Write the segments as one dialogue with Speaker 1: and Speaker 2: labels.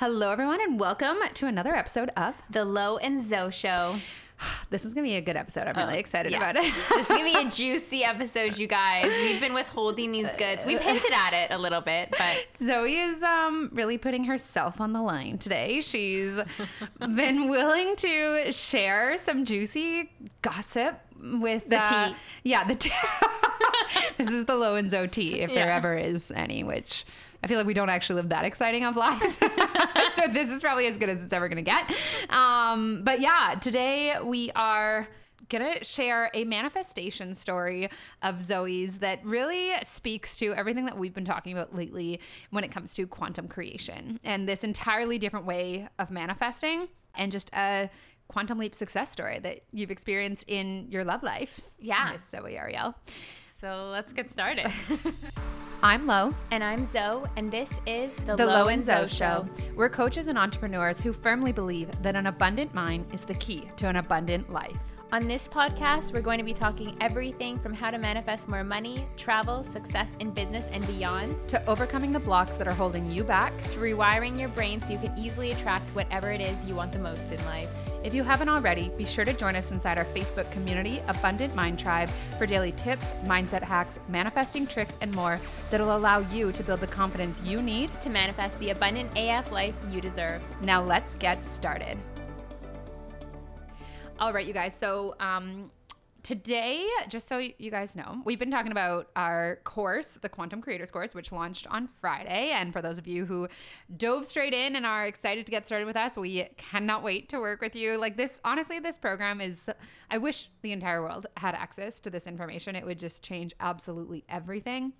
Speaker 1: Hello, everyone, and welcome to another episode of
Speaker 2: The Lo and Zoe Show.
Speaker 1: This is going to be a good episode. I'm really excited
Speaker 2: Yeah.
Speaker 1: about it.
Speaker 2: this is gonna be a juicy episode, you guys. We've been withholding these goods. We've hinted at it a little bit, but
Speaker 1: Zoe is um, really putting herself on the line today. She's been willing to share some juicy gossip with
Speaker 2: The
Speaker 1: uh,
Speaker 2: tea.
Speaker 1: Yeah, the tea. this is the Lo and Zoe tea, if there ever is any. Which I feel like we don't actually live that exciting of lives, so this is probably as good as it's ever gonna get. Um, but yeah, today we are gonna share a manifestation story of Zoe's that really speaks to everything that we've been talking about lately when it comes to quantum creation and this entirely different way of manifesting and just a quantum leap success story that you've experienced in your love life.
Speaker 2: Yeah.
Speaker 1: Miss Zoe Ariel.
Speaker 2: so let's get started.
Speaker 1: I'm Lo,
Speaker 2: and I'm Zoe, and this is the,
Speaker 1: the
Speaker 2: Lo
Speaker 1: Lo and Zoe Show. We're coaches and entrepreneurs who firmly believe that an abundant mind is the key to an abundant life.
Speaker 2: On this podcast, we're going to be talking everything from how to manifest more money, travel, success in business, and beyond,
Speaker 1: To overcoming the blocks that are holding you back
Speaker 2: to rewiring your brain so you can easily attract whatever it is you want the most in life.
Speaker 1: If you haven't already, be sure to join us inside our Facebook community, Abundant Mind Tribe, for daily tips, mindset hacks, manifesting tricks, and more that'll allow you to build the confidence you need.
Speaker 2: To manifest the abundant AF life you deserve.
Speaker 1: Now, let's get started. All right, you guys. So, um, today, just so you guys know, we've been talking about our course, the Quantum Creators course, which launched on Friday. And for those of you who dove straight in and are excited to get started with us, we cannot wait to work with you. Like this, honestly, this program is, I wish the entire world had access to this information. It would just change absolutely everything.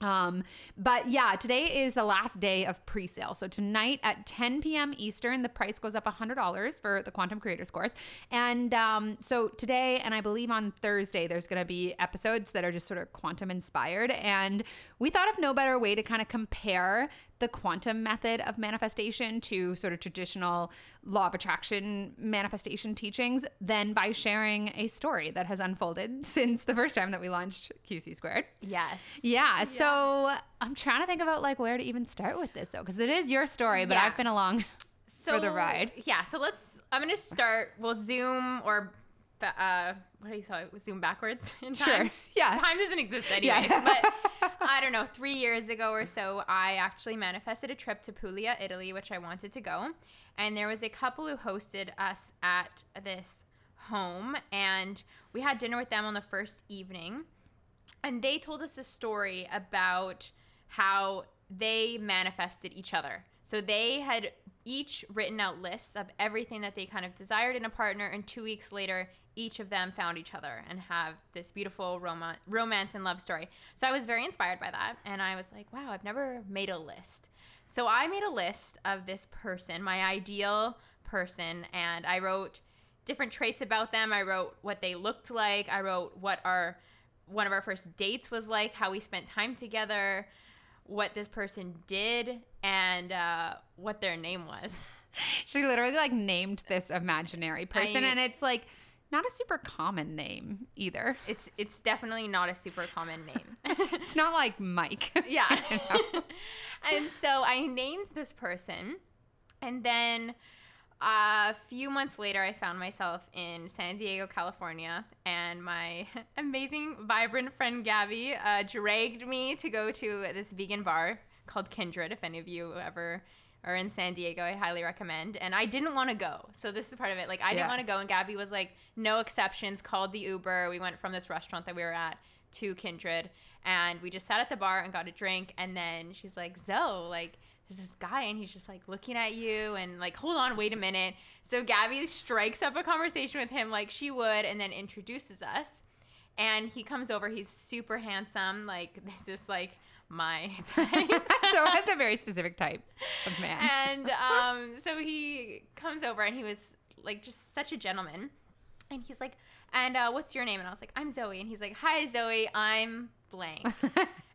Speaker 1: Um, but yeah, today is the last day of pre-sale. So tonight at 10 p.m. Eastern, the price goes up $100 for the Quantum Creators course. And um, so today, and I believe on Thursday, there's going to be episodes that are just sort of quantum inspired. And we thought of no better way to kind of compare the quantum method of manifestation to sort of traditional law of attraction manifestation teachings than by sharing a story that has unfolded since the first time that we launched QC squared.
Speaker 2: Yes.
Speaker 1: Yeah, so I'm trying to think about like where to even start with this though, because it is your story, but
Speaker 2: Yeah.
Speaker 1: I've been along.
Speaker 2: so
Speaker 1: the ride.
Speaker 2: Yeah, so let's. I'm gonna start. We'll zoom or, uh, what do you it? Zoom backwards in time.
Speaker 1: Sure. Yeah.
Speaker 2: Time doesn't exist
Speaker 1: anyway.
Speaker 2: Yeah. but I don't know. Three years ago or so, I actually manifested a trip to Puglia, Italy, which I wanted to go, and there was a couple who hosted us at this home, and we had dinner with them on the first evening and they told us a story about how they manifested each other. So they had each written out lists of everything that they kind of desired in a partner, and two weeks later, each of them found each other and have this beautiful rom- romance and love story. So I was very inspired by that, and I was like, wow, I've never made a list. So I made a list of this person, my ideal person, and I wrote different traits about them. I wrote what they looked like. I wrote what our one of our first dates was like, how we spent time together, what this person did, and uh, what their name was.
Speaker 1: She literally like named this imaginary person,
Speaker 2: I-
Speaker 1: and it's like not a super common name either.
Speaker 2: It's it's definitely not a super common name.
Speaker 1: It's not like Mike.
Speaker 2: yeah.
Speaker 1: You know?
Speaker 2: and so I named this person, and then a few months later, I found myself in San Diego, California, and my amazing, vibrant friend Gabby uh, dragged me to go to this vegan bar called Kindred. If any of you ever are in San Diego, I highly recommend. And I didn't want to go, so this is part of it. Like I didn't
Speaker 1: Yeah.
Speaker 2: want to go, and Gabby was like, "No exceptions." Called the Uber. We went from this restaurant that we were at to Kindred, and we just sat at the bar and got a drink. And then she's like, "Zoe, like." there's this guy and he's just like looking at you and like hold on wait a minute so gabby strikes up a conversation with him like she would and then introduces us and he comes over he's super handsome like this is like my type.
Speaker 1: So that's a very specific type of man.
Speaker 2: and um, so he comes over and he was like just such a gentleman. And he's like and uh, what's your name? And i was like i'm zoe. And he's like hi zoe. I'm blank.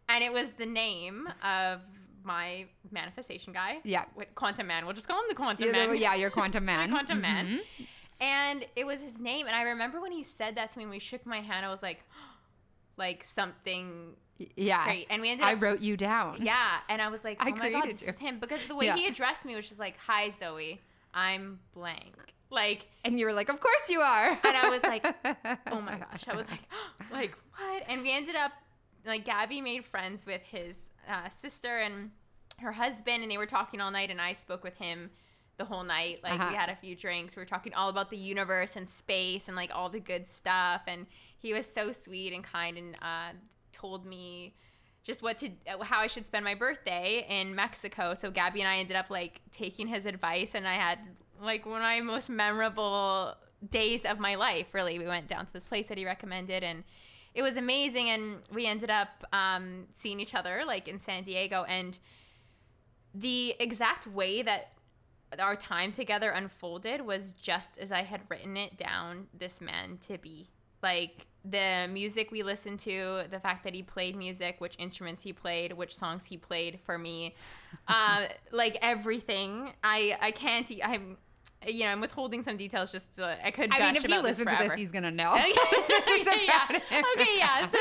Speaker 2: And it was the name of my manifestation guy.
Speaker 1: Yeah.
Speaker 2: Quantum man. We'll just call him the quantum
Speaker 1: You're the-
Speaker 2: man.
Speaker 1: Yeah, you're quantum man.
Speaker 2: quantum man.
Speaker 1: Mhm.
Speaker 2: and it was his name. And i remember when he said that to me and we shook my hand i was like like something
Speaker 1: Yeah.
Speaker 2: great. And we ended up, I
Speaker 1: wrote you down.
Speaker 2: Yeah, and I was like,
Speaker 1: I
Speaker 2: oh my god, this
Speaker 1: you.
Speaker 2: is him because the way
Speaker 1: Yeah.
Speaker 2: he addressed me was just like, "Hi, Zoe, I'm blank." Like,
Speaker 1: And you were like, of course you are.
Speaker 2: and I was like, "Oh my gosh!" I was like, "Like what?" And we ended up like Gabby made friends with his uh, sister and her husband, and they were talking all night, and I spoke with him the whole night. Like
Speaker 1: Uh-huh.
Speaker 2: we had a few drinks. We were talking all about the universe and space and like all the good stuff. And he was so sweet and kind and uh, told me just what to how I should spend my birthday in Mexico. So Gabby and I ended up like taking his advice, and I had like one of my most memorable days of my life. Really, we went down to this place that he recommended, and it was amazing. And we ended up um, seeing each other like in San Diego, and the exact way that our time together unfolded was just as I had written it down this man to be. Like the music we listened to, the fact that he played music, which instruments he played, which songs he played for me, uh, like everything. I I can't. I'm you know I'm withholding some details just to, I could.
Speaker 1: I mean, if he listens to this, he's gonna know.
Speaker 2: Okay. Yeah. Okay, yeah. So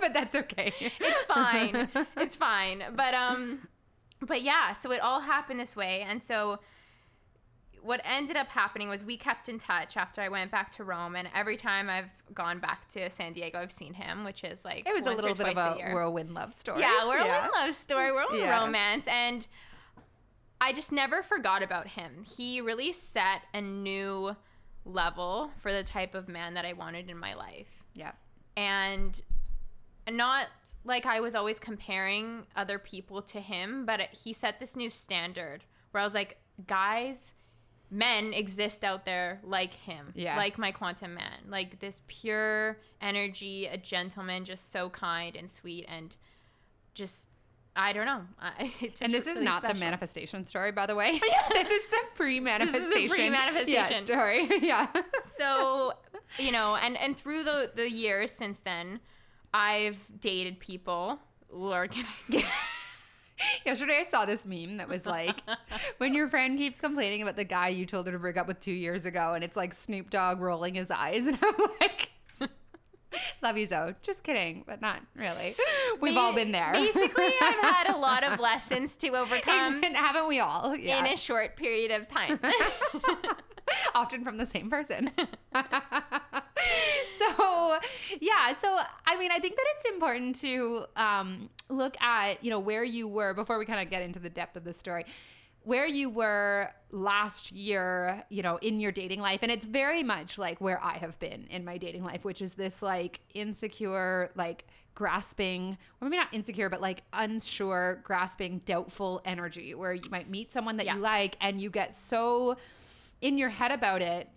Speaker 1: but that's okay.
Speaker 2: it's fine. It's fine. But um but yeah, so it all happened this way. And so what ended up happening was we kept in touch after I went back to Rome and every time I've gone back to San Diego I've seen him, which is like
Speaker 1: It was a little bit of a
Speaker 2: year.
Speaker 1: whirlwind love story.
Speaker 2: Yeah, we're a love story. We're a
Speaker 1: Yeah.
Speaker 2: romance and I just never forgot about him. He really set a new level for the type of man that I wanted in my life
Speaker 1: Yeah.
Speaker 2: and not like I was always comparing other people to him, but he set this new standard where I was like, guys, men exist out there like him,
Speaker 1: Yeah.
Speaker 2: like my quantum man, like this pure energy, a gentleman, just so kind and sweet and just. I don't know. I, it just
Speaker 1: And this is
Speaker 2: really
Speaker 1: not the manifestation story, by the way. this is the pre-manifestation.
Speaker 2: This is the pre-manifestation.
Speaker 1: yeah, story. yeah.
Speaker 2: so you know and and through the the years since then i've dated people I-
Speaker 1: Yesterday, I saw this meme that was like, when your friend keeps complaining about the guy you told her to break up with two years ago, and it's like Snoop Dogg rolling his eyes, and I'm like, love you, Zoe. Just kidding, but not really. We've all been there.
Speaker 2: basically i've had a lot of lessons to overcome
Speaker 1: haven't we all? Yeah.
Speaker 2: in a short period of time
Speaker 1: often from the same person. So, yeah. So, I mean, I think that it's important to um, look at, you know, where you were before we kind of get into the depth of the story. Where you were last year, you know, in your dating life. And it's very much like where I have been in my dating life, which is this like insecure, like grasping, or maybe not insecure, but like unsure, grasping, doubtful energy where you might meet someone that
Speaker 2: Yeah.
Speaker 1: you like and you get so in your head about it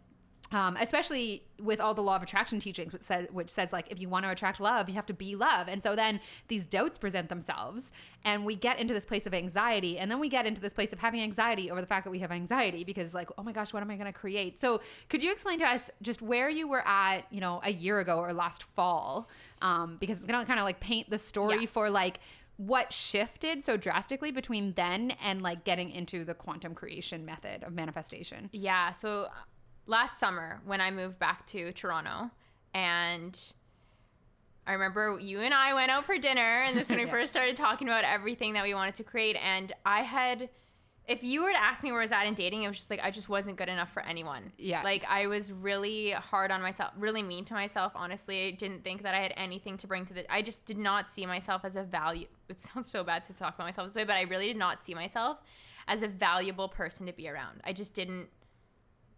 Speaker 1: um, especially with all the law of attraction teachings which says which says like if you want to attract love you have to be love. And so then these doubts present themselves and we get into this place of anxiety and then we get into this place of having anxiety over the fact that we have anxiety because like oh my gosh what am i going to create? So could you explain to us just where you were at you know a year ago or last fall? Um, because it's going to kind of like paint the story
Speaker 2: Yes.
Speaker 1: for like what shifted so drastically between then and like getting into the quantum creation method of manifestation.
Speaker 2: Yeah so last summer when i moved back to toronto and I remember you and I went out for dinner, and this is when we
Speaker 1: Yeah.
Speaker 2: first started talking about everything that we wanted to create. And I had, if you were to ask me where I was at in dating, it was just like I just wasn't good enough for anyone.
Speaker 1: Yeah.
Speaker 2: Like I was really hard on myself, really mean to myself. Honestly, I didn't think that I had anything to bring to the. I just did not see myself as a value. It sounds so bad to talk about myself this way, but I really did not see myself as a valuable person to be around. I just didn't.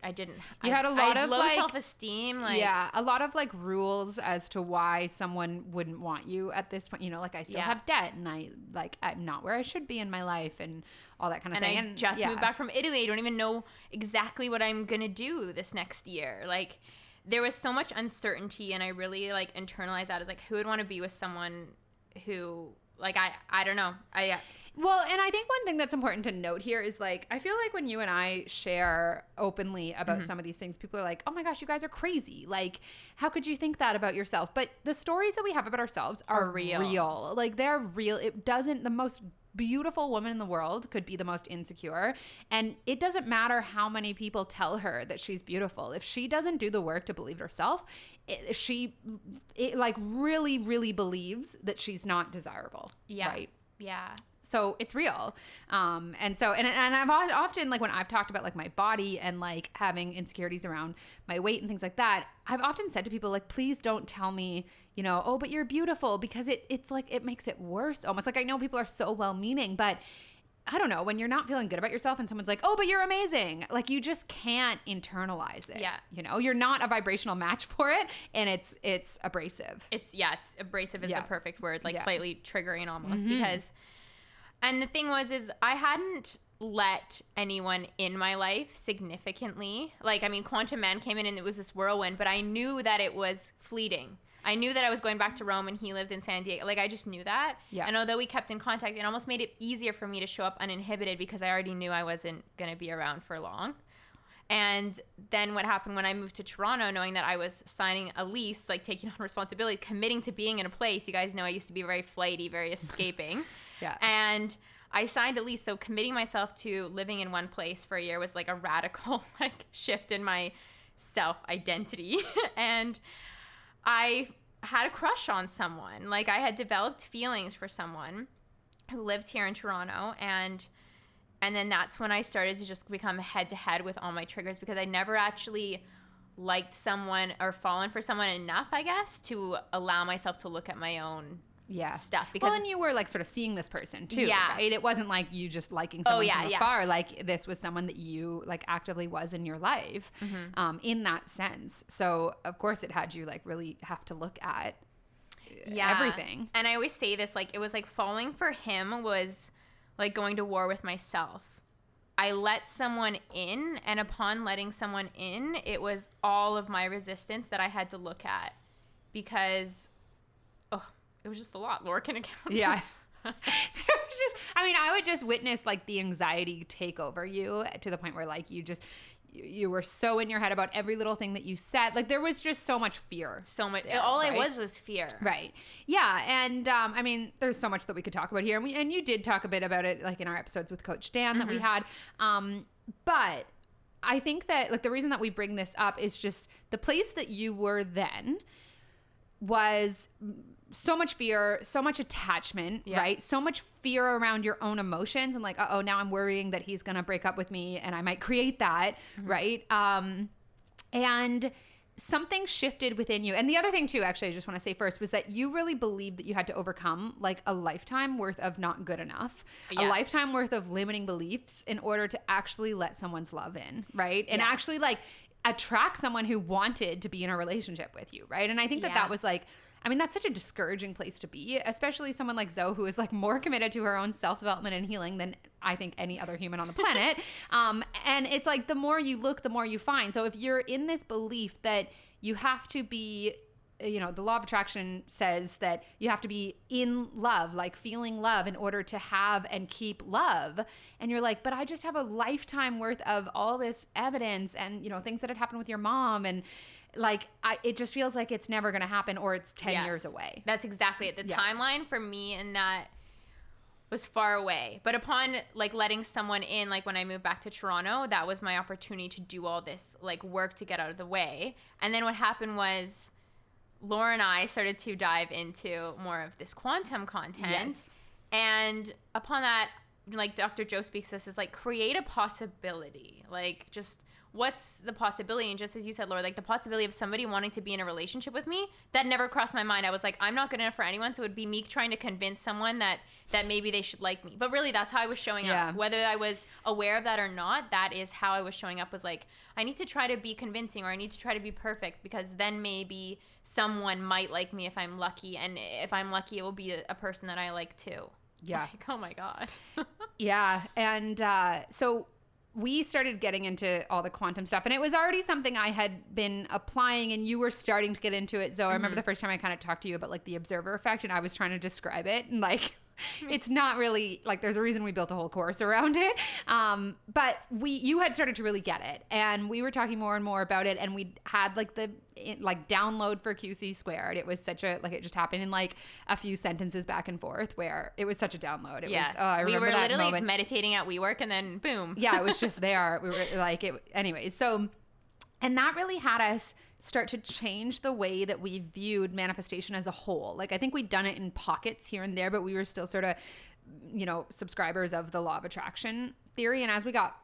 Speaker 2: I didn't.
Speaker 1: You
Speaker 2: I-
Speaker 1: had a lot of,
Speaker 2: low
Speaker 1: like-
Speaker 2: self esteem. Like
Speaker 1: yeah, a lot of like rules as to why someone wouldn't want you at this point. You know, like I still
Speaker 2: Yeah.
Speaker 1: have debt and I like I'm not where I should be in my life and all that kind of
Speaker 2: and
Speaker 1: thing.
Speaker 2: I just
Speaker 1: yeah.
Speaker 2: moved back from Italy. I don't even know exactly what I'm gonna do this next year. Like there was so much uncertainty, and I really like internalized that as like who would want to be with someone who like I I don't know I uh,
Speaker 1: Well, and I think one thing that's important to note here is like I feel like when you and I share openly about
Speaker 2: Mm-hmm.
Speaker 1: some of these things, people are like, "Oh my gosh, you guys are crazy! Like, how could you think that about yourself?" But the stories that we have about ourselves are,
Speaker 2: Are real.
Speaker 1: real. Like they're real. It doesn't. The most beautiful woman in the world could be the most insecure and it doesn't matter how many people tell her that she's beautiful if she doesn't do the work to believe herself it, she it like really really believes that she's not desirable
Speaker 2: Yeah.
Speaker 1: right
Speaker 2: Yeah.
Speaker 1: So it's real um and so and, and i've often like when i've talked about like my body and like having insecurities around my weight and things like that i've often said to people like please don't tell me you know oh but you're beautiful because it it's like it makes it worse almost like i know people are so well meaning but I don't know, when you're not feeling good about yourself and someone's like, oh, but you're amazing. Like you just can't internalize it.
Speaker 2: Yeah.
Speaker 1: You know, you're not a vibrational match for it and it's it's abrasive.
Speaker 2: It's yeah, it's abrasive is
Speaker 1: Yeah.
Speaker 2: the perfect word, like
Speaker 1: Yeah.
Speaker 2: slightly triggering almost
Speaker 1: Mhm.
Speaker 2: because and the thing was is I hadn't let anyone in my life significantly. Like I mean Quantum Man came in and it was this whirlwind, but I knew that it was fleeting. I knew that I was going back to Rome and he lived in San Diego. Like I just knew that.
Speaker 1: Yeah.
Speaker 2: And although we kept in contact, it almost made it easier for me to show up uninhibited because I already knew I wasn't going to be around for long. And then what happened when I moved to Toronto, knowing that I was signing a lease, like taking on responsibility, committing to being in a place. You guys know I used to be very flighty, very escaping.
Speaker 1: Yeah.
Speaker 2: And I signed a lease, so committing myself to living in one place for a year was like a radical like shift in my self identity. and I had a crush on someone. Like I had developed feelings for someone who lived here in Toronto and and then that's when I started to just become head to head with all my triggers because I never actually liked someone or fallen for someone enough, I guess, to allow myself to look at my own
Speaker 1: yeah.
Speaker 2: stuff because
Speaker 1: well, and you were like sort of seeing this person too,
Speaker 2: Yeah.
Speaker 1: right? It wasn't like you just liking
Speaker 2: Oh,
Speaker 1: someone
Speaker 2: yeah,
Speaker 1: from
Speaker 2: yeah.
Speaker 1: afar. Like this was someone that you like actively was in your life,
Speaker 2: Mm-hmm.
Speaker 1: um, in that sense. So of course it had you like really have to look at uh,
Speaker 2: yeah.
Speaker 1: everything.
Speaker 2: And I always say this like it was like falling for him was like going to war with myself. I let someone in and upon letting someone in, it was all of my resistance that I had to look at because oh, it was just a lot. Laura can account.
Speaker 1: Yeah. It was just I mean, I would just witness like the anxiety take over you to the point where like you just you, were so in your head about every little thing that you said. Like there was just so much fear.
Speaker 2: so much
Speaker 1: Yeah,
Speaker 2: all
Speaker 1: right?
Speaker 2: I was was fear.
Speaker 1: Right. Yeah, and um, I mean, there's so much that we could talk about here, and we and you did talk a bit about it, like in our episodes with Coach Dan that we had. Um, but I think that like the reason that we bring this up is just the place that you were then was so much fear, so much attachment,
Speaker 2: Yeah.
Speaker 1: right? So much fear around your own emotions and like, oh, now I'm worrying that he's gonna break up with me and I might create that, right? Um, and something shifted within you. And the other thing too, actually, I just want to say first was that you really believed that you had to overcome like a lifetime worth of not good enough, a lifetime worth of limiting beliefs in order to actually let someone's love in, right? And
Speaker 2: Yes.
Speaker 1: actually like attract someone who wanted to be in a relationship with you, right? And I think that
Speaker 2: Yeah.
Speaker 1: that was like I mean, that's such a discouraging place to be, especially someone like Zoe, who is like more committed to her own self development and healing than I think any other human on the planet. um, and it's like the more you look, the more you find. So if you're in this belief that you have to be, you know, the law of attraction says that you have to be in love, like feeling love in order to have and keep love. And you're like, but I just have a lifetime worth of all this evidence and, you know, things that had happened with your mom and, like I, it just feels like it's never going to happen or it's 10
Speaker 2: Yes.
Speaker 1: years away
Speaker 2: That's exactly it. The
Speaker 1: Yeah.
Speaker 2: timeline for me and that was far away. But upon like letting someone in, like when I moved back to Toronto, that was my opportunity to do all this like work to get out of the way. And then what happened was Laura and I started to dive into more of this quantum content.
Speaker 1: Yes.
Speaker 2: And upon that, like Dr. Joe speaks this is like create a possibility. Like just what's the possibility? And just as you said, Laura, like the possibility of somebody wanting to be in a relationship with me, that never crossed my mind. I was like, I'm not good enough for anyone, so it would be me trying to convince someone that that maybe they should like me. But really that's how I was showing
Speaker 1: Yeah.
Speaker 2: up. Whether I was aware of that or not, that is how I was showing up was like, I need to try to be convincing or I need to try to be perfect because then maybe someone might like me if I'm lucky and if I'm lucky it will be a, a person that I like too.
Speaker 1: yeah
Speaker 2: Like, oh my god.
Speaker 1: yeah and uh, so we started getting into all the quantum stuff and it was already something i had been applying and you were starting to get into it. So i remember mm-hmm. the first time i kind of talked to you about like the observer effect and i was trying to describe it and like it's not really like there's a reason we built a whole course around it. Um, but we you had started to really get it, and we were talking more and more about it, and we had like the it, like download for QC squared. It was such a like it just happened in like a few sentences back and forth where it was such a download. It
Speaker 2: yeah,
Speaker 1: was, oh, I
Speaker 2: we were
Speaker 1: that
Speaker 2: literally
Speaker 1: moment.
Speaker 2: meditating at WeWork, and then boom.
Speaker 1: yeah, it was just there. We were like it. Anyways, so and that really had us start to change the way that we viewed manifestation as a whole. Like I think we'd done it in pockets here and there, but we were still sort of, you know, subscribers of the law of attraction theory. And as we got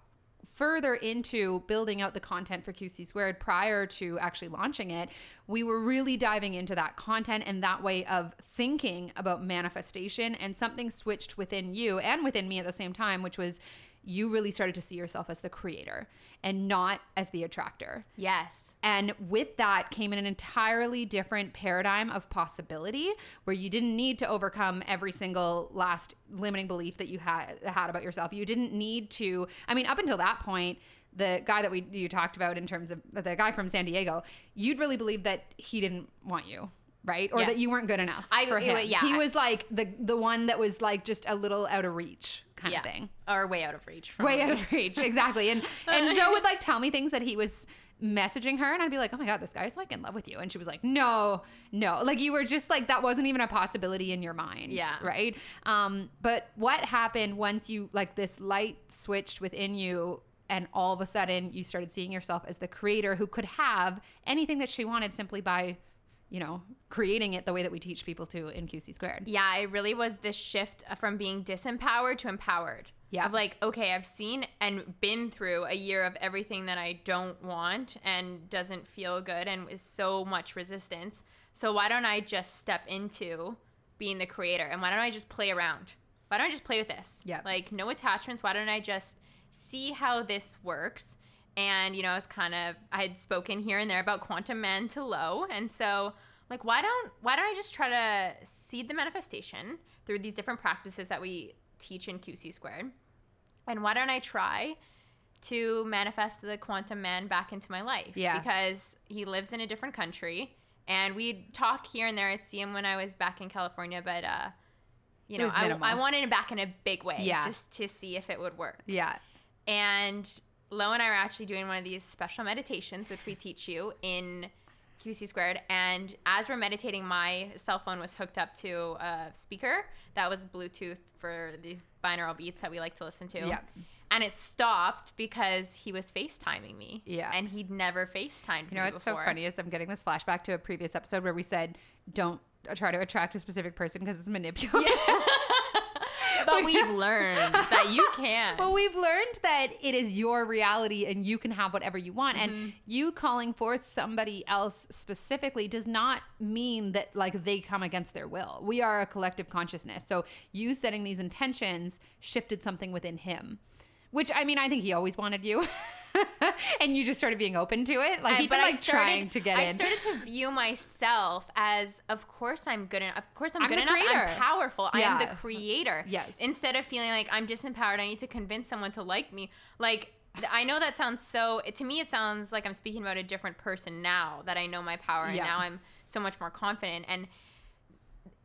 Speaker 1: further into building out the content for QC squared prior to actually launching it, we were really diving into that content and that way of thinking about manifestation and something switched within you and within me at the same time, which was you really started to see yourself as the creator and not as the attractor.
Speaker 2: Yes.
Speaker 1: And with that came in an entirely different paradigm of possibility where you didn't need to overcome every single last limiting belief that you had had about yourself. You didn't need to I mean up until that point the guy that we you talked about in terms of the guy from San Diego, you'd really believe that he didn't want you right? Or
Speaker 2: Yeah.
Speaker 1: that you weren't good enough
Speaker 2: I-
Speaker 1: for
Speaker 2: it-
Speaker 1: him.
Speaker 2: yeah,
Speaker 1: he was like the the one that was like just a little out of reach kind
Speaker 2: yeah.
Speaker 1: of thing
Speaker 2: Or way out of reach. From
Speaker 1: way out of reach exactly and and zoe would like tell me things that he was messaging her and i'd be like oh my god this guy's like in love with you and she was like no no like you were just like that wasn't even a possibility in your mind
Speaker 2: Yeah.
Speaker 1: right um but what happened once you like this light switched within you and all of a sudden you started seeing yourself as the creator who could have anything that she wanted simply by you know creating it the way that we teach people to in qc squared
Speaker 2: Yeah, it really was this shift from being disempowered to empowered.
Speaker 1: Yeah.
Speaker 2: Of like, okay, I've seen and been through a year of everything that I don't want and doesn't feel good and is so much resistance. So why don't I just step into being the creator? And why don't I just play around? Why don't I just play with this?
Speaker 1: Yeah.
Speaker 2: Like no attachments. Why don't I just see how this works? And you know, I was kind of I had spoken here and there about quantum man to Lo, and so like why don't why don't I just try to seed the manifestation through these different practices that we teach in QC squared, and why don't I try to manifest the quantum man back into my life?
Speaker 1: Yeah.
Speaker 2: because he lives in a different country, and we'd talk here and there. I'd see him when I was back in California, but uh, you know, I. I wanted him back in a big way,
Speaker 1: Yeah.
Speaker 2: just to see if it would work.
Speaker 1: yeah
Speaker 2: And Lo and I were actually doing one of these special meditations, which we teach you in QC squared. And as we're meditating, my cell phone was hooked up to a speaker that was Bluetooth for these binaural beats that we like to listen to.
Speaker 1: Yeah.
Speaker 2: And it stopped because he was FaceTiming me.
Speaker 1: Yeah.
Speaker 2: And he'd never FaceTimed
Speaker 1: You know
Speaker 2: me
Speaker 1: what's
Speaker 2: before.
Speaker 1: so funny is I'm getting this flashback to a previous episode where we said don't try to attract a specific person because it's manipulative.
Speaker 2: But we've learned that you can.
Speaker 1: Well, we've learned that it is your reality and you can have whatever you want.
Speaker 2: Mm-hmm.
Speaker 1: And you calling forth somebody else specifically does not mean that like they come against their will. We are a collective consciousness. So you setting these intentions shifted something within him. Which I mean, I think he always wanted you, and you just started being open to it. Like
Speaker 2: I-
Speaker 1: been like trying to get in.
Speaker 2: I
Speaker 1: in.
Speaker 2: started to view myself as, of course I'm good enough. Of course I'm,
Speaker 1: I'm
Speaker 2: good enough.
Speaker 1: creator.
Speaker 2: I'm powerful. I am the creator.
Speaker 1: Yes.
Speaker 2: Instead of feeling like I'm disempowered, I need to convince someone to like me. Like I know that sounds so. To me, it sounds like I'm speaking about a different person now that I know my power, and
Speaker 1: Yeah.
Speaker 2: now I'm so much more confident. And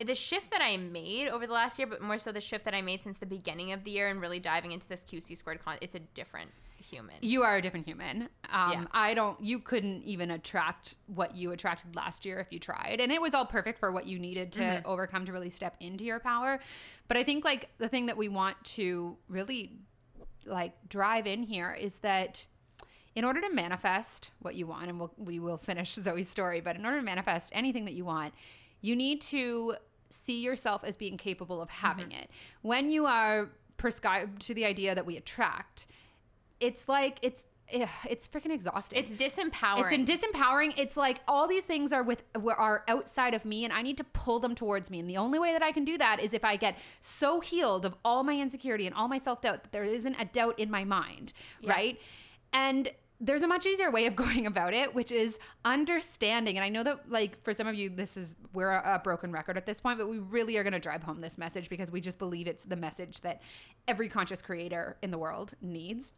Speaker 2: the shift that I made over the last year, but more so the shift that I made since the beginning of the year, and really diving into this QC squared con, it's a different human.
Speaker 1: You are a different human. Um,
Speaker 2: Yeah.
Speaker 1: I don't. You couldn't even attract what you attracted last year if you tried, and it was all perfect for what you needed to
Speaker 2: Mm-hmm.
Speaker 1: overcome to really step into your power. But I think like the thing that we want to really like drive in here is that in order to manifest what you want, and we'll, we will finish Zoe's story, but in order to manifest anything that you want, you need to see yourself as being capable of having
Speaker 2: Mm-hmm.
Speaker 1: it. When you are prescribed to the idea that we attract, it's like it's it's freaking exhausting.
Speaker 2: it's disempowering.
Speaker 1: It's in disempowering. It's like all these things are with are outside of me, and I need to pull them towards me. And the only way that I can do that is if I get so healed of all my insecurity and all my self doubt that there isn't a doubt in my mind, right? And there's a much easier way of going about it, which is understanding. And I know that, like, for some of you, this is we're a, a broken record at this point, but we really are going to drive home this message because we just believe it's the message that every conscious creator in the world needs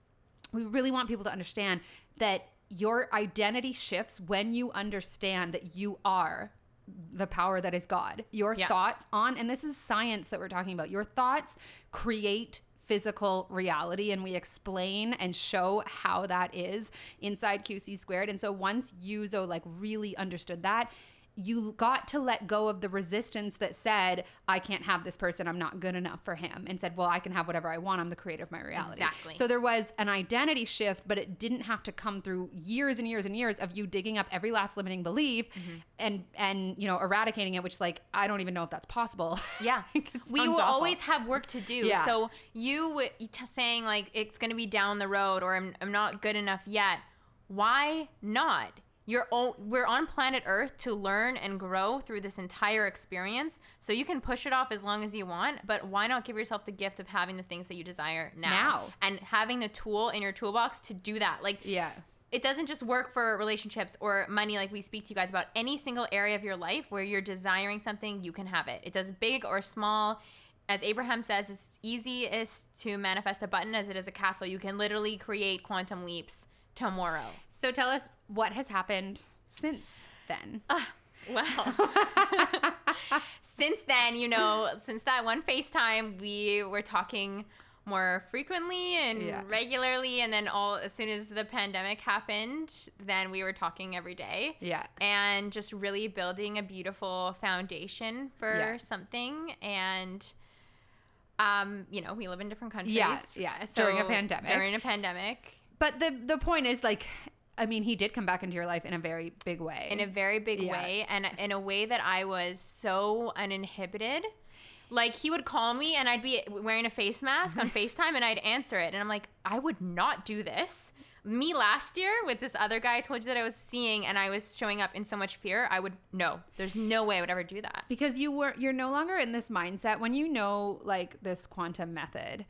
Speaker 1: we really want people to understand that your identity shifts when you understand that you are the power that is God. Your
Speaker 2: Yeah.
Speaker 1: thoughts on, and this is science that we're talking about, your thoughts create physical reality and we explain and show how that is inside QC squared. And so once Yuzo like really understood that, you got to let go of the resistance that said, I can't have this person, I'm not good enough for him, and said, Well, I can have whatever I want, I'm the creator of my reality.
Speaker 2: Exactly.
Speaker 1: So there was an identity shift, but it didn't have to come through years and years and years of you digging up every last limiting belief
Speaker 2: Mm-hmm.
Speaker 1: and and you know eradicating it, which like I don't even know if that's possible.
Speaker 2: Yeah. We will
Speaker 1: awful.
Speaker 2: always have work to do.
Speaker 1: Yeah.
Speaker 2: So you w- t- saying like it's going to be down the road or I'm, I'm not good enough yet. Why not? You're o- we're on planet Earth to learn and grow through this entire experience. So you can push it off as long as you want, but why not give yourself the gift of having the things that you desire now,
Speaker 1: Now.
Speaker 2: and having the tool in your toolbox to do that. Like
Speaker 1: Yeah.
Speaker 2: it doesn't just work for relationships or money like we speak to you guys about any single area of your life where you're desiring something you can have it it does big or small as abraham says it's easiest to manifest a button as it is a castle you can literally create quantum leaps tomorrow
Speaker 1: So tell us what has happened since then.
Speaker 2: well since then you know since that one facetime we were talking more frequently and
Speaker 1: Yeah.
Speaker 2: regularly and then all as soon as the pandemic happened then we were talking every day
Speaker 1: yeah.
Speaker 2: and just really building a beautiful foundation for
Speaker 1: Yeah.
Speaker 2: something and um you know we live in different countries
Speaker 1: Yeah, yeah, during a pandemic.
Speaker 2: during a pandemic
Speaker 1: But the the point is like I mean, he did come back into your life in a very big way.
Speaker 2: in a very big
Speaker 1: Yeah.
Speaker 2: way and in a way that I was so uninhibited. Like he would call me and I'd be wearing a face mask on FaceTime and I'd answer it. And I'm like I would not do this. Me last year with this other guy I told you that I was seeing and I was showing up in so much fear I would no there's no way I would ever do that.
Speaker 1: Because you were you're no longer in this mindset when you know like this quantum method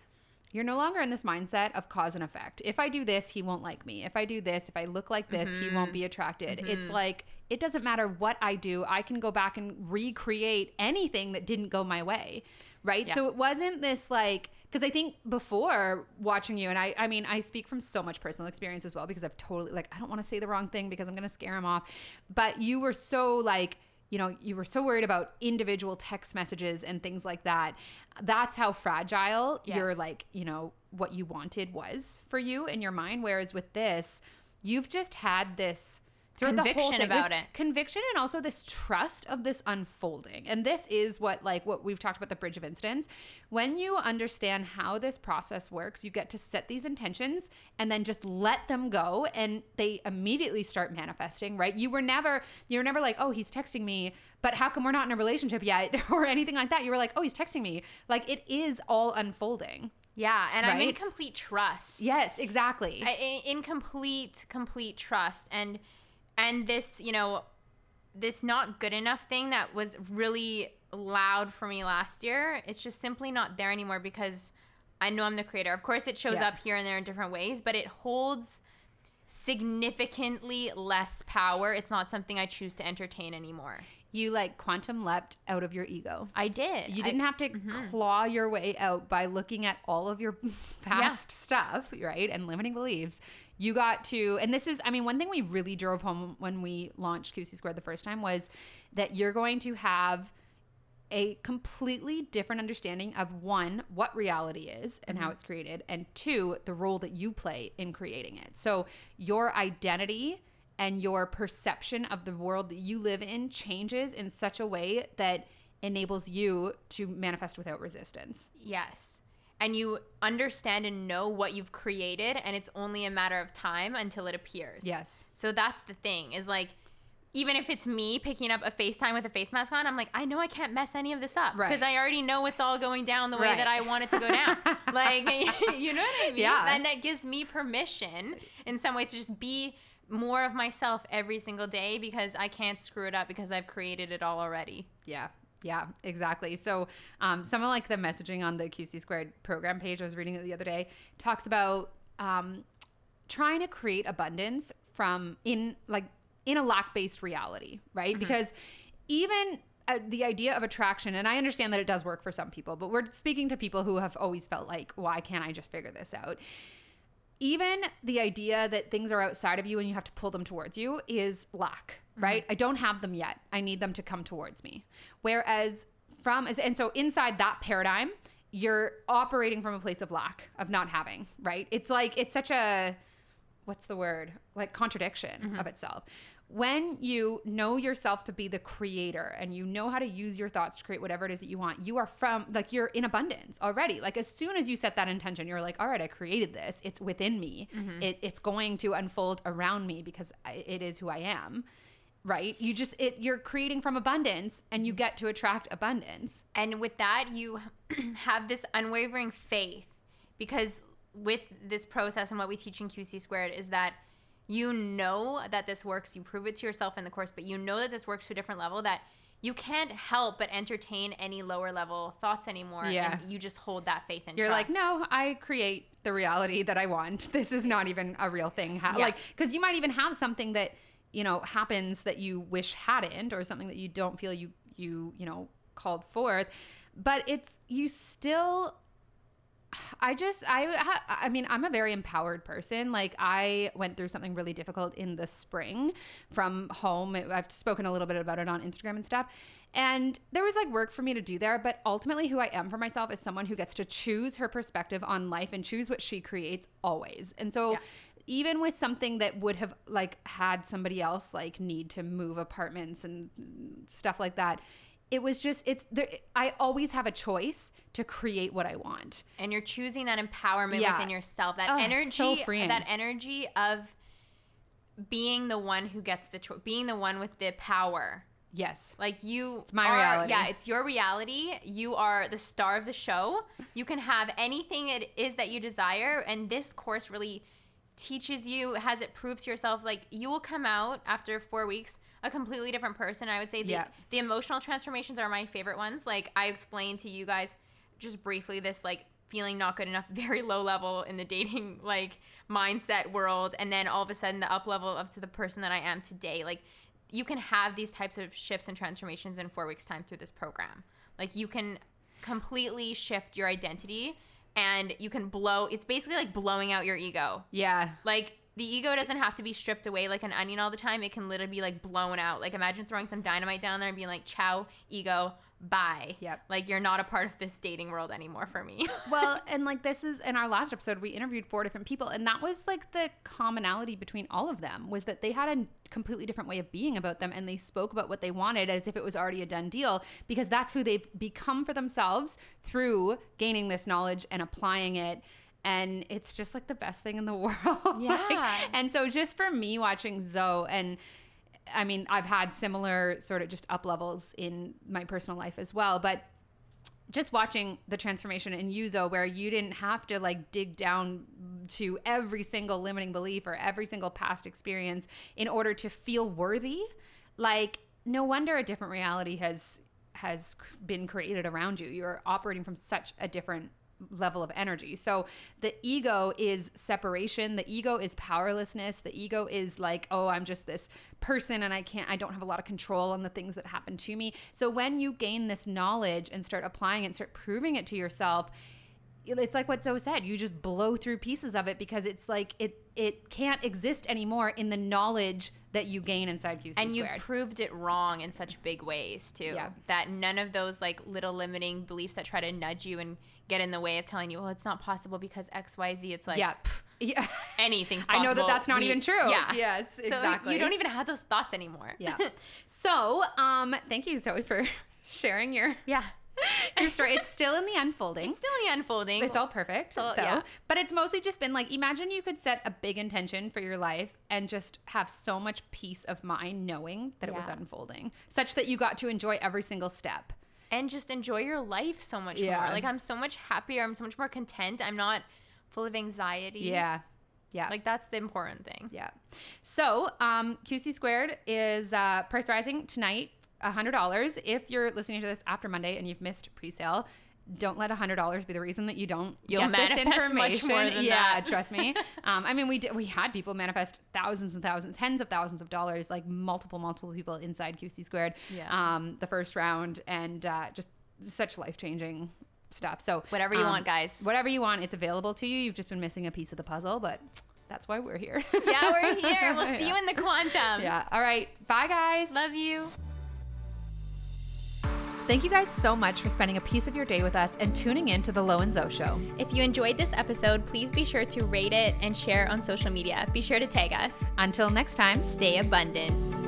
Speaker 1: you're no longer in this mindset of cause and effect. If i do this he won't like me. If i do this if i look like this he won't mm-hmm. be attracted. It's mm-hmm. like it doesn't matter what i do i can go back and recreate anything that didn't go my way right?
Speaker 2: Yeah.
Speaker 1: so it wasn't this like because i think before watching you and i i mean i speak from so much personal experience as well because i've totally like i don't want to say the wrong thing because i'm going to scare him off but you were so like you know, you were so worried about individual text messages and things like that. That's how fragile your like, you know, what you wanted was for you in your mind. Whereas with this, you've just had this throughout the whole
Speaker 2: Conviction
Speaker 1: thing,
Speaker 2: about
Speaker 1: this
Speaker 2: it.
Speaker 1: Conviction and also this trust of this unfolding. And this is what like what we've talked about the bridge of incidents. When you understand how this process works, you get to set these intentions and then just let them go and they immediately start manifesting, right? You were never you were never like, "Oh, he's texting me, but how come we're not in a relationship yet?" or anything like that. You were like, "Oh, he's texting me." Like it is all unfolding.
Speaker 2: Yeah, and I'm in complete trust.
Speaker 1: Yes, exactly.
Speaker 2: I, in in complete complete trust and and this you know this not good enough thing that was really loud for me last year it's just simply not there anymore because i know i'm the creator of course it shows
Speaker 1: Yeah.
Speaker 2: up here and there in different ways but it holds significantly less power it's not something i choose to entertain anymore
Speaker 1: you like quantum leapt out of your ego.
Speaker 2: i did
Speaker 1: You didn't have to mm-hmm. claw your way out by looking at all of your past stuff, right? And limiting beliefs. You got to, and this is, I mean, one thing we really drove home when we launched QC Squared the first time was that you're going to have a completely different understanding of one, what reality is and how mm-hmm. it's created, and two, the role that you play in creating it. So your identity and your perception of the world that you live in changes in such a way that enables you to manifest without resistance.
Speaker 2: Yes. And you understand and know what you've created, and it's only a matter of time until it appears.
Speaker 1: Yes.
Speaker 2: So that's the thing is like, even if it's me picking up a FaceTime with a face mask on, I'm like, I know I can't mess any of this up
Speaker 1: Right.
Speaker 2: because I already know it's all going down the way
Speaker 1: Right.
Speaker 2: that I want it to go down. like, you know what I mean?
Speaker 1: Yeah.
Speaker 2: And that gives me permission in some ways to just be more of myself every single day because I can't screw it up because I've created it all already.
Speaker 1: Yeah. Yeah, exactly. So, um, some of like the messaging on the QC squared program page, I was reading it the other day, talks about um, trying to create abundance from in like in a lack based reality, right? Because even uh, the idea of attraction, and I understand that it does work for some people, but we're speaking to people who have always felt like, why can't I just figure this out? Even the idea that things are outside of you and you have to pull them towards you is lack, mm-hmm. right? I don't have them yet. I need them to come towards me. Whereas from and so inside that paradigm, you're operating from a place of lack, of not having, right? It's like it's such a what's the word? Like contradiction mm-hmm. of itself. When you know yourself to be the creator and you know how to use your thoughts to create whatever it is that you want, you are from like you're in abundance already. Like as soon as you set that intention, you're like, all right, I created this. It's within me. Mm-hmm. It, it's going to unfold around me because I, it is who I am. Right? You just it you're creating from abundance and you get to attract abundance.
Speaker 2: And with that, you have this unwavering faith because with this process and what we teach in QC squared is that you know that this works. You prove it to yourself in the course, but you know that this works to a different level that you can't help but entertain any lower level thoughts anymore.
Speaker 1: Yeah.
Speaker 2: And you just hold that faith and
Speaker 1: You're like, no, I create the reality that I want. This is not even a real thing. Ha-
Speaker 2: Yeah.
Speaker 1: Like, because you might even have something that you know happens that you wish hadn't, or something that you don't feel you you you know called forth. But it's you still. I just I I mean I'm a very empowered person. Like I went through something really difficult in the spring from home. I've spoken a little bit about it on Instagram and stuff. And there was like work for me to do there, but ultimately who I am for myself is someone who gets to choose her perspective on life and choose what she creates always. And so
Speaker 2: Yeah.
Speaker 1: even with something that would have like had somebody else like need to move apartments and stuff like that, it was just it's there I always have a choice to create what I want.
Speaker 2: and you're choosing that empowerment
Speaker 1: Yeah.
Speaker 2: within yourself that
Speaker 1: Oh,
Speaker 2: energy
Speaker 1: so
Speaker 2: that energy of being the one who gets the choice being the one with the power
Speaker 1: Yes.
Speaker 2: like you it's
Speaker 1: my reality.
Speaker 2: yeah it's your reality you are the star of the show you can have anything it is that you desire and this course really teaches you has it proves to yourself like you will come out after four weeks a completely different person. I would say the,
Speaker 1: Yeah.
Speaker 2: the emotional transformations are my favorite ones. Like i explained to you guys just briefly this like feeling not good enough very low level in the dating like mindset world. And then all of a sudden the up level up to the person that i am today. Like you can have these types of shifts and transformations in four weeks time through this program. Like you can completely shift your identity and you can blow it's basically like blowing out your ego.
Speaker 1: Yeah.
Speaker 2: like the ego doesn't have to be stripped away like an onion all the time. It can literally be like blown out. Like imagine throwing some dynamite down there and being like, "Ciao, ego, bye."
Speaker 1: Yep.
Speaker 2: Like you're not a part of this dating world anymore for me.
Speaker 1: well, and like this is in our last episode, we interviewed four different people, and that was like the commonality between all of them was that they had a completely different way of being about them, and they spoke about what they wanted as if it was already a done deal because that's who they've become for themselves through gaining this knowledge and applying it. And it's just like the best thing in the world. Like,
Speaker 2: Yeah.
Speaker 1: and so just for me watching Zoe and I mean, I've had similar sort of just up levels in my personal life as well, but just watching the transformation in Yuzo where you didn't have to like dig down to every single limiting belief or every single past experience in order to feel worthy like no wonder a different reality has has been created around you you're operating from such a different level of energy. So the ego is separation, the ego is powerlessness, the ego is like, oh, I'm just this person and I can't I don't have a lot of control on the things that happen to me. So when you gain this knowledge and start applying it, and start proving it to yourself, it's like what Zoe said, you just blow through pieces of it because it's like it it can't exist anymore in the knowledge that you gain inside QC
Speaker 2: and you've proved it wrong in such big ways too.
Speaker 1: Yeah.
Speaker 2: That none of those like little limiting beliefs that try to nudge you and get in the way of telling you, well, it's not possible because X, Y, Z. It's like
Speaker 1: yeah. Yeah.
Speaker 2: anything's possible.
Speaker 1: I know that that's not
Speaker 2: We-
Speaker 1: even true.
Speaker 2: Yeah.
Speaker 1: Yes,
Speaker 2: So
Speaker 1: exactly.
Speaker 2: you don't even have those thoughts anymore.
Speaker 1: Yeah. So, um, thank you, Zoe, for sharing your
Speaker 2: yeah.
Speaker 1: your story. It's still in the unfolding.
Speaker 2: It's still in the unfolding.
Speaker 1: It's all perfect,
Speaker 2: So,
Speaker 1: though.
Speaker 2: yeah.
Speaker 1: But it's mostly just been like, imagine you could set a big intention for your life and just have so much peace of mind knowing that it was unfolding, such that you got to enjoy every single step.
Speaker 2: and just enjoy your life so much
Speaker 1: Yeah.
Speaker 2: more. Like I'm so much happier. I'm so much more content. I'm not full of anxiety.
Speaker 1: Yeah. Yeah.
Speaker 2: Like that's the important thing.
Speaker 1: Yeah. So, um, QC squared is uh, price rising tonight, $100. If you're listening to this after Monday and you've missed pre-sale, don't let $100 be the reason that you don't
Speaker 2: You'll
Speaker 1: get this information.
Speaker 2: more than
Speaker 1: yeah,
Speaker 2: that.
Speaker 1: trust me. Um, I mean, we did, we had people manifest thousands and thousands, tens of thousands of dollars, like multiple, multiple people inside QC squared.
Speaker 2: Yeah.
Speaker 1: Um, the first round and uh, just such life changing stuff. So
Speaker 2: Whatever you
Speaker 1: um,
Speaker 2: want, guys.
Speaker 1: Whatever you want, it's available to you. You've just been missing a piece of the puzzle, but that's why we're here.
Speaker 2: yeah, we're here. We'll see you in the quantum.
Speaker 1: Yeah. All right. Bye, guys.
Speaker 2: Love you.
Speaker 1: Thank you guys so much for spending a piece of your day with us and tuning in to the Lo and Zoe Show.
Speaker 2: If you enjoyed this episode, please be sure to rate it and share on social media. Be sure to tag us.
Speaker 1: Until next time.
Speaker 2: Stay abundant.